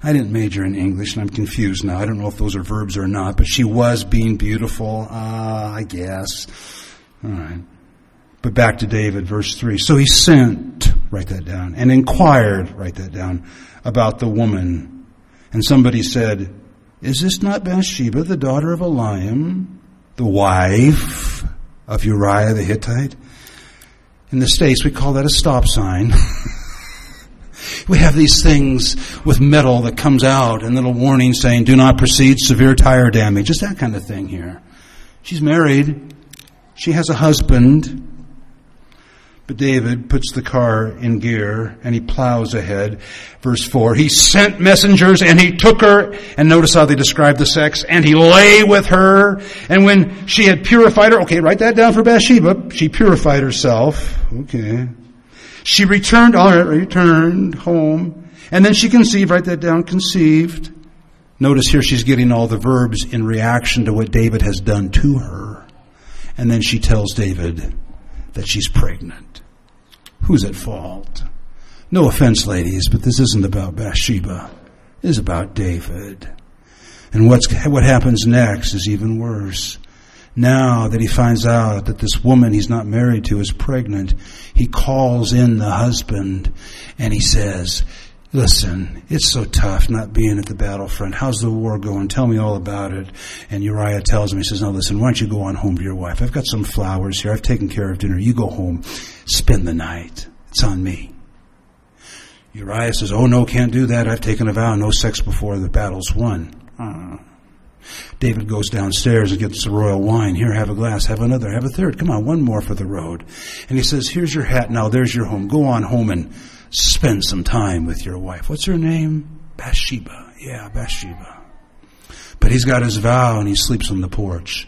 I didn't major in English, and I'm confused now. I don't know if those are verbs or not, but she was being beautiful. Ah, uh, I guess. All right. But back to David, verse 3. So he sent, write that down, and inquired, write that down, about the woman. And somebody said, Is this not Bathsheba, the daughter of Eliam, the wife of Uriah the Hittite? In the States, we call that a stop sign. we have these things with metal that comes out and little warnings saying, do not proceed, severe tire damage. Just that kind of thing here. She's married. She has a husband. But David puts the car in gear and he plows ahead. Verse 4, he sent messengers and he took her, and notice how they describe the sex, and he lay with her, and when she had purified her, okay, write that down for Bathsheba, she purified herself, okay. She returned, alright, returned home, and then she conceived, write that down, conceived. Notice here she's getting all the verbs in reaction to what David has done to her. And then she tells David, that she's pregnant. Who's at fault? No offense, ladies, but this isn't about Bathsheba. It is about David. And what's, what happens next is even worse. Now that he finds out that this woman he's not married to is pregnant, he calls in the husband and he says, Listen, it's so tough not being at the battlefront. How's the war going? Tell me all about it. And Uriah tells him, he says, No, listen, why don't you go on home to your wife? I've got some flowers here. I've taken care of dinner. You go home. Spend the night. It's on me. Uriah says, Oh, no, can't do that. I've taken a vow. No sex before the battle's won. Uh, David goes downstairs and gets the royal wine. Here, have a glass. Have another. Have a third. Come on, one more for the road. And he says, Here's your hat. Now there's your home. Go on home and spend some time with your wife. What's her name? Bathsheba. Yeah, Bathsheba. But he's got his vow and he sleeps on the porch.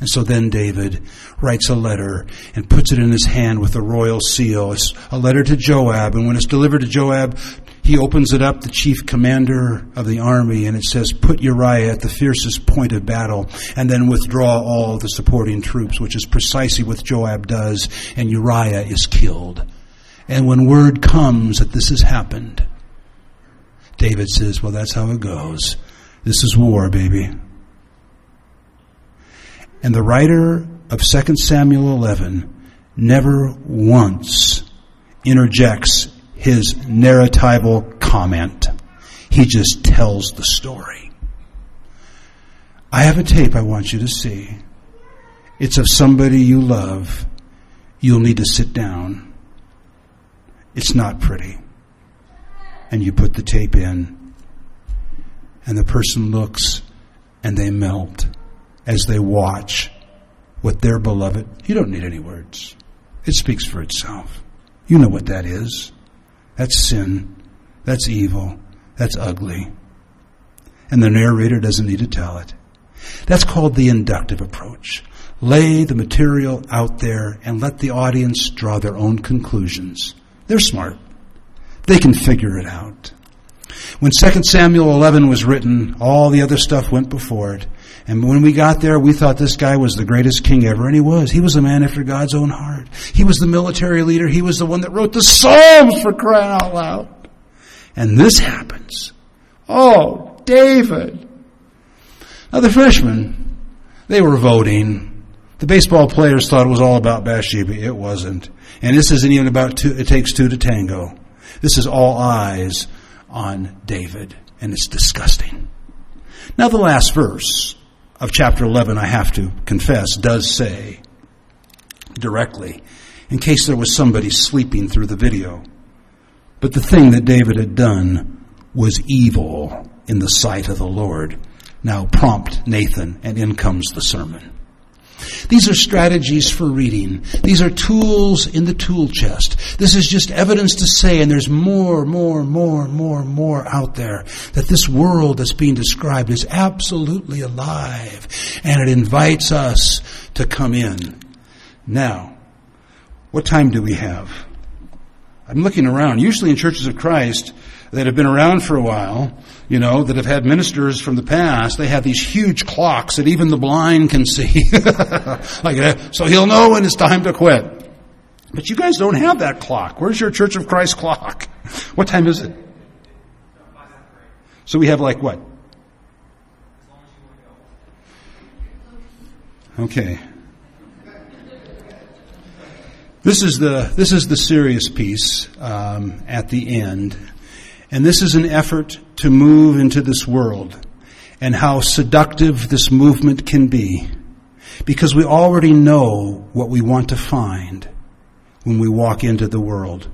And so then David writes a letter and puts it in his hand with the royal seal. It's a letter to Joab. And when it's delivered to Joab, he opens it up, the chief commander of the army, and it says, Put Uriah at the fiercest point of battle, and then withdraw all the supporting troops, which is precisely what Joab does, and Uriah is killed. And when word comes that this has happened, David says, Well, that's how it goes. This is war, baby. And the writer of 2 Samuel 11 never once interjects his narratival comment. He just tells the story. I have a tape I want you to see. It's of somebody you love. You'll need to sit down it's not pretty. And you put the tape in, and the person looks and they melt as they watch what their beloved. You don't need any words, it speaks for itself. You know what that is. That's sin. That's evil. That's ugly. And the narrator doesn't need to tell it. That's called the inductive approach. Lay the material out there and let the audience draw their own conclusions. They're smart. They can figure it out. When 2 Samuel 11 was written, all the other stuff went before it. And when we got there, we thought this guy was the greatest king ever, and he was. He was a man after God's own heart. He was the military leader. He was the one that wrote the Psalms for crying out loud. And this happens. Oh, David. Now the freshmen, they were voting. The baseball players thought it was all about Bathsheba. It wasn't. And this isn't even about two, it takes two to tango. This is all eyes on David, and it's disgusting. Now, the last verse of chapter 11, I have to confess, does say directly, in case there was somebody sleeping through the video. But the thing that David had done was evil in the sight of the Lord. Now prompt Nathan, and in comes the sermon. These are strategies for reading. These are tools in the tool chest. This is just evidence to say, and there's more, more, more, more, more out there, that this world that's being described is absolutely alive, and it invites us to come in. Now, what time do we have? I'm looking around. Usually in churches of Christ that have been around for a while, you know, that have had ministers from the past, they have these huge clocks that even the blind can see. like, uh, so he'll know when it's time to quit. But you guys don't have that clock. Where's your Church of Christ clock? What time is it? So we have like what? Okay. This is the this is the serious piece um, at the end, and this is an effort to move into this world, and how seductive this movement can be, because we already know what we want to find when we walk into the world.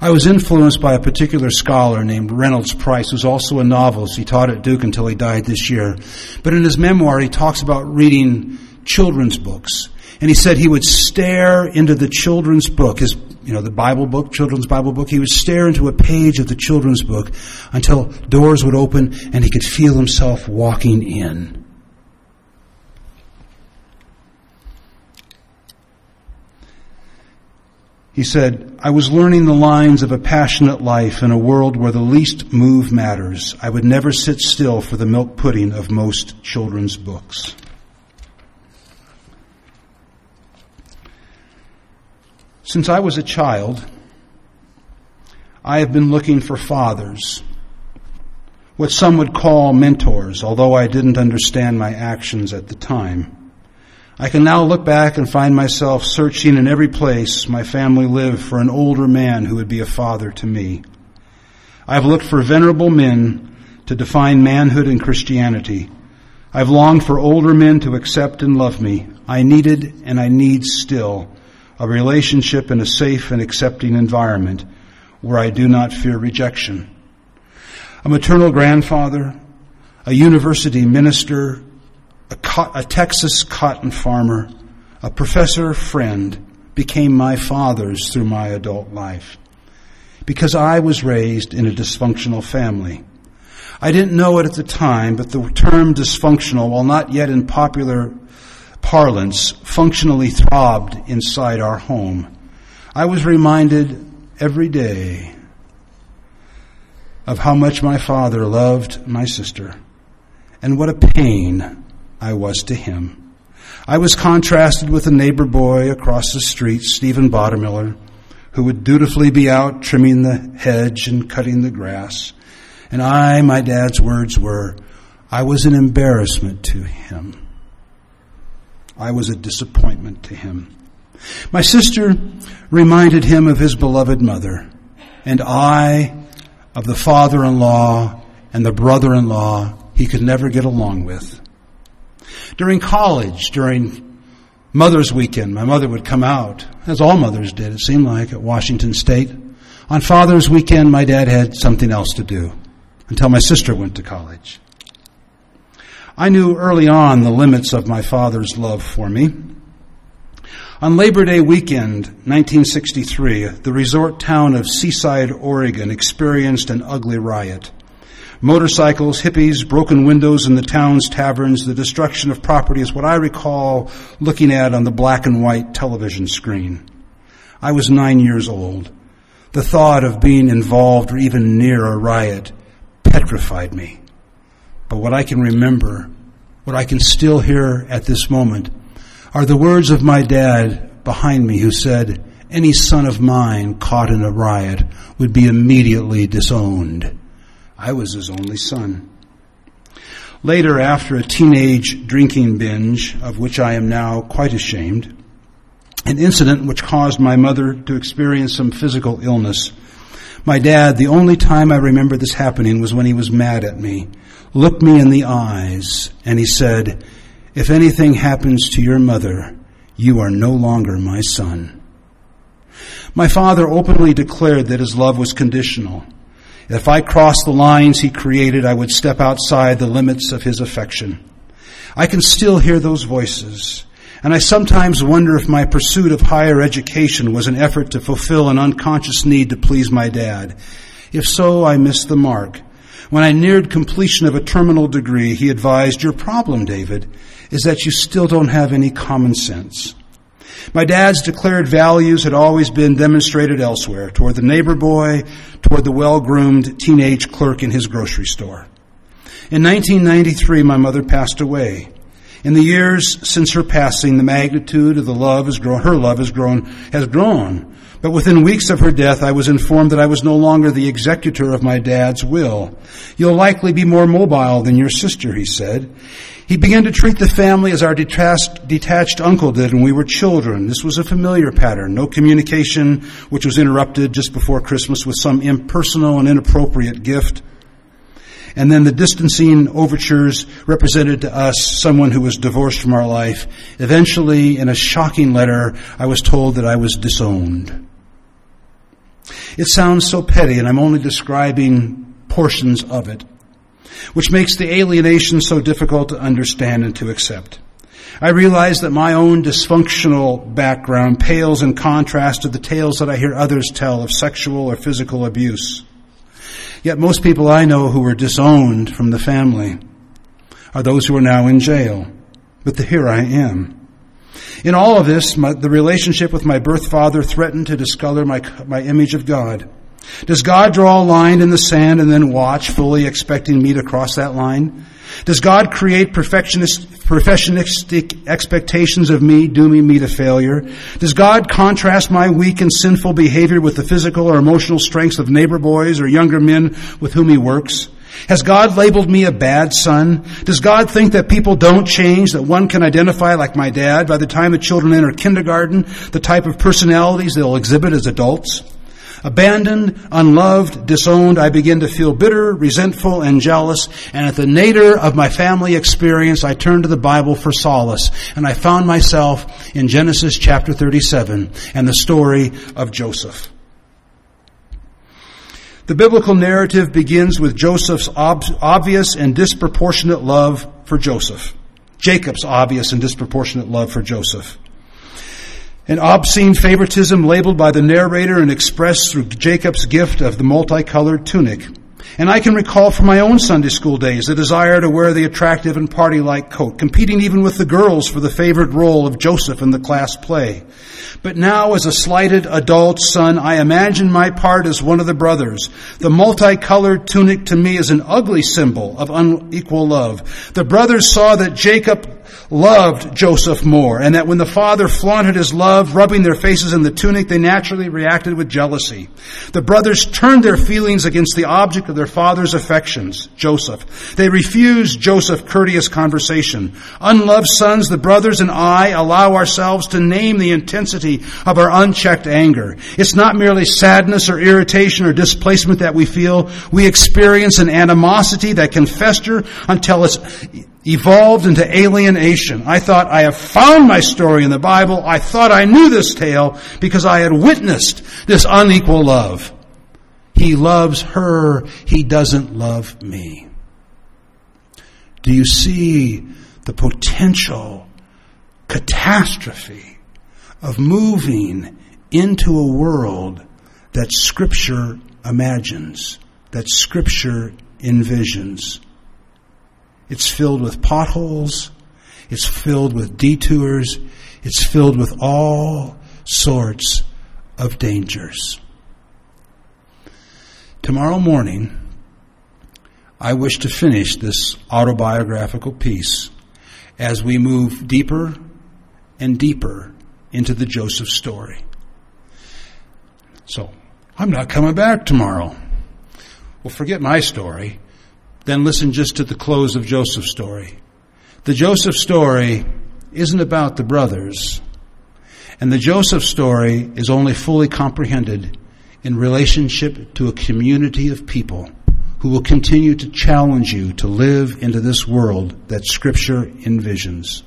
I was influenced by a particular scholar named Reynolds Price, who's also a novelist. He taught at Duke until he died this year. But in his memoir, he talks about reading children's books and he said he would stare into the children's book, his, you know, the Bible book, children's Bible book. He would stare into a page of the children's book until doors would open and he could feel himself walking in. He said, I was learning the lines of a passionate life in a world where the least move matters. I would never sit still for the milk pudding of most children's books. Since I was a child, I have been looking for fathers, what some would call mentors, although I didn't understand my actions at the time. I can now look back and find myself searching in every place my family lived for an older man who would be a father to me. I've looked for venerable men to define manhood and Christianity. I've longed for older men to accept and love me. I needed and I need still a relationship in a safe and accepting environment where I do not fear rejection. A maternal grandfather, a university minister, a, co- a Texas cotton farmer, a professor friend became my fathers through my adult life. Because I was raised in a dysfunctional family. I didn't know it at the time, but the term dysfunctional, while not yet in popular parlance functionally throbbed inside our home. I was reminded every day of how much my father loved my sister and what a pain I was to him. I was contrasted with a neighbor boy across the street, Stephen Bottomiller, who would dutifully be out trimming the hedge and cutting the grass. And I, my dad's words were, I was an embarrassment to him. I was a disappointment to him. My sister reminded him of his beloved mother, and I of the father in law and the brother in law he could never get along with. During college, during Mother's Weekend, my mother would come out, as all mothers did, it seemed like, at Washington State. On Father's Weekend, my dad had something else to do until my sister went to college. I knew early on the limits of my father's love for me. On Labor Day weekend, 1963, the resort town of Seaside, Oregon experienced an ugly riot. Motorcycles, hippies, broken windows in the town's taverns, the destruction of property is what I recall looking at on the black and white television screen. I was nine years old. The thought of being involved or even near a riot petrified me. But what I can remember, what I can still hear at this moment, are the words of my dad behind me who said, any son of mine caught in a riot would be immediately disowned. I was his only son. Later, after a teenage drinking binge, of which I am now quite ashamed, an incident which caused my mother to experience some physical illness, my dad, the only time I remember this happening was when he was mad at me looked me in the eyes and he said, If anything happens to your mother, you are no longer my son. My father openly declared that his love was conditional. If I crossed the lines he created, I would step outside the limits of his affection. I can still hear those voices, and I sometimes wonder if my pursuit of higher education was an effort to fulfill an unconscious need to please my dad. If so, I missed the mark. When I neared completion of a terminal degree, he advised, Your problem, David, is that you still don't have any common sense. My dad's declared values had always been demonstrated elsewhere, toward the neighbor boy, toward the well-groomed teenage clerk in his grocery store. In 1993, my mother passed away. In the years since her passing, the magnitude of the love has grown, her love has grown, has grown. But within weeks of her death, I was informed that I was no longer the executor of my dad's will. You'll likely be more mobile than your sister, he said. He began to treat the family as our detached, detached uncle did when we were children. This was a familiar pattern. No communication, which was interrupted just before Christmas with some impersonal and inappropriate gift. And then the distancing overtures represented to us someone who was divorced from our life. Eventually, in a shocking letter, I was told that I was disowned. It sounds so petty, and I'm only describing portions of it which makes the alienation so difficult to understand and to accept. I realize that my own dysfunctional background pales in contrast to the tales that I hear others tell of sexual or physical abuse. Yet most people I know who were disowned from the family are those who are now in jail. But the, here I am. In all of this, my, the relationship with my birth father threatened to discolor my, my image of God. Does God draw a line in the sand and then watch, fully expecting me to cross that line? Does God create perfectionist, perfectionistic expectations of me, dooming me to failure? Does God contrast my weak and sinful behavior with the physical or emotional strengths of neighbor boys or younger men with whom he works? Has God labeled me a bad son? Does God think that people don't change, that one can identify like my dad by the time the children enter kindergarten, the type of personalities they'll exhibit as adults? Abandoned, unloved, disowned, I begin to feel bitter, resentful, and jealous. And at the nadir of my family experience, I turned to the Bible for solace. And I found myself in Genesis chapter 37 and the story of Joseph. The biblical narrative begins with Joseph's ob- obvious and disproportionate love for Joseph. Jacob's obvious and disproportionate love for Joseph. An obscene favoritism labeled by the narrator and expressed through Jacob's gift of the multicolored tunic. And I can recall from my own Sunday school days the desire to wear the attractive and party-like coat, competing even with the girls for the favorite role of Joseph in the class play. But now as a slighted adult son, I imagine my part as one of the brothers. The multicolored tunic to me is an ugly symbol of unequal love. The brothers saw that Jacob loved Joseph more, and that when the father flaunted his love, rubbing their faces in the tunic, they naturally reacted with jealousy. The brothers turned their feelings against the object of their father's affections, Joseph. They refused Joseph courteous conversation. Unloved sons, the brothers and I allow ourselves to name the intensity of our unchecked anger. It's not merely sadness or irritation or displacement that we feel. We experience an animosity that can fester until it's evolved into alienation. I thought I have found my story in the Bible. I thought I knew this tale because I had witnessed this unequal love. He loves her. He doesn't love me. Do you see the potential catastrophe of moving into a world that scripture imagines, that scripture envisions? It's filled with potholes. It's filled with detours. It's filled with all sorts of dangers. Tomorrow morning, I wish to finish this autobiographical piece as we move deeper and deeper into the Joseph story. So, I'm not coming back tomorrow. Well, forget my story then listen just to the close of Joseph's story. The Joseph story isn't about the brothers, and the Joseph story is only fully comprehended in relationship to a community of people who will continue to challenge you to live into this world that Scripture envisions.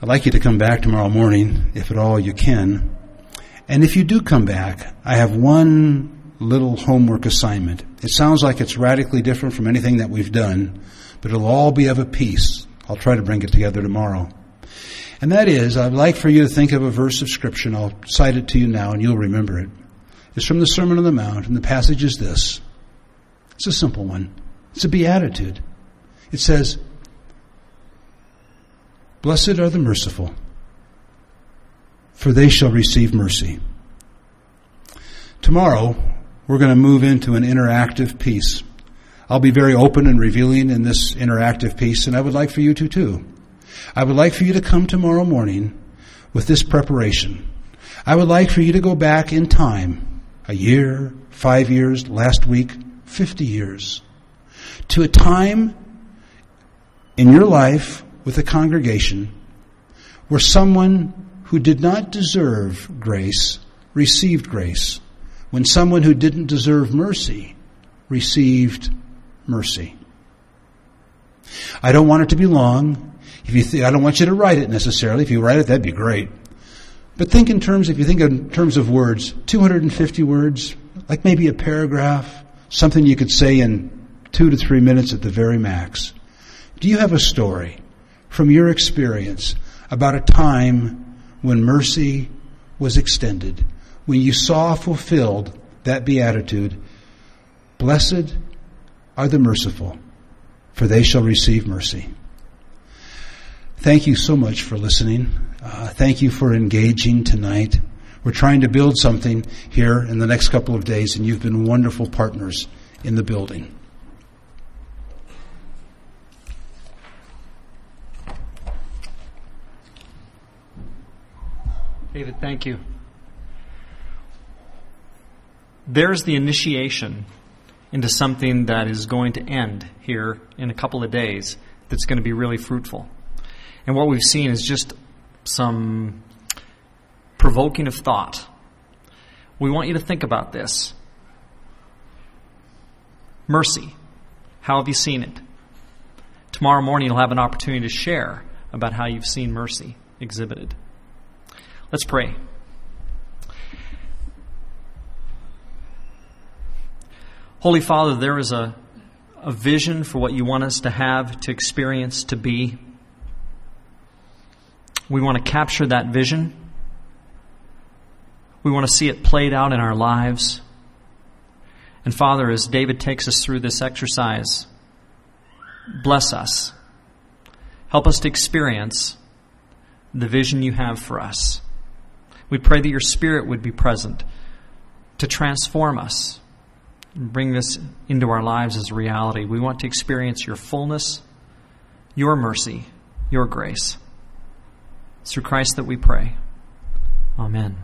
I'd like you to come back tomorrow morning, if at all you can. And if you do come back, I have one little homework assignment. It sounds like it's radically different from anything that we've done, but it'll all be of a piece. I'll try to bring it together tomorrow. And that is, I'd like for you to think of a verse of Scripture, and I'll cite it to you now, and you'll remember it. It's from the Sermon on the Mount, and the passage is this. It's a simple one. It's a beatitude. It says, Blessed are the merciful, for they shall receive mercy. Tomorrow, we're going to move into an interactive piece. I'll be very open and revealing in this interactive piece, and I would like for you to too. I would like for you to come tomorrow morning with this preparation. I would like for you to go back in time, a year, five years, last week, 50 years, to a time in your life with a congregation where someone who did not deserve grace received grace, when someone who didn't deserve mercy received mercy. I don't want it to be long. If you th- I don't want you to write it necessarily. If you write it, that'd be great. But think in terms, if you think in terms of words, 250 words, like maybe a paragraph, something you could say in two to three minutes at the very max. Do you have a story? from your experience about a time when mercy was extended, when you saw fulfilled that beatitude Blessed are the merciful, for they shall receive mercy. Thank you so much for listening. Uh, thank you for engaging tonight. We're trying to build something here in the next couple of days, and you've been wonderful partners in the building. David, thank you. There's the initiation into something that is going to end here in a couple of days that's going to be really fruitful. And what we've seen is just some provoking of thought. We want you to think about this. Mercy. How have you seen it? Tomorrow morning, you'll have an opportunity to share about how you've seen mercy exhibited. Let's pray. Holy Father, there is a, a vision for what you want us to have, to experience, to be. We want to capture that vision. We want to see it played out in our lives. And Father, as David takes us through this exercise, bless us. Help us to experience the vision you have for us. We pray that your Spirit would be present to transform us and bring this into our lives as a reality. We want to experience your fullness, your mercy, your grace. It's through Christ that we pray. Amen.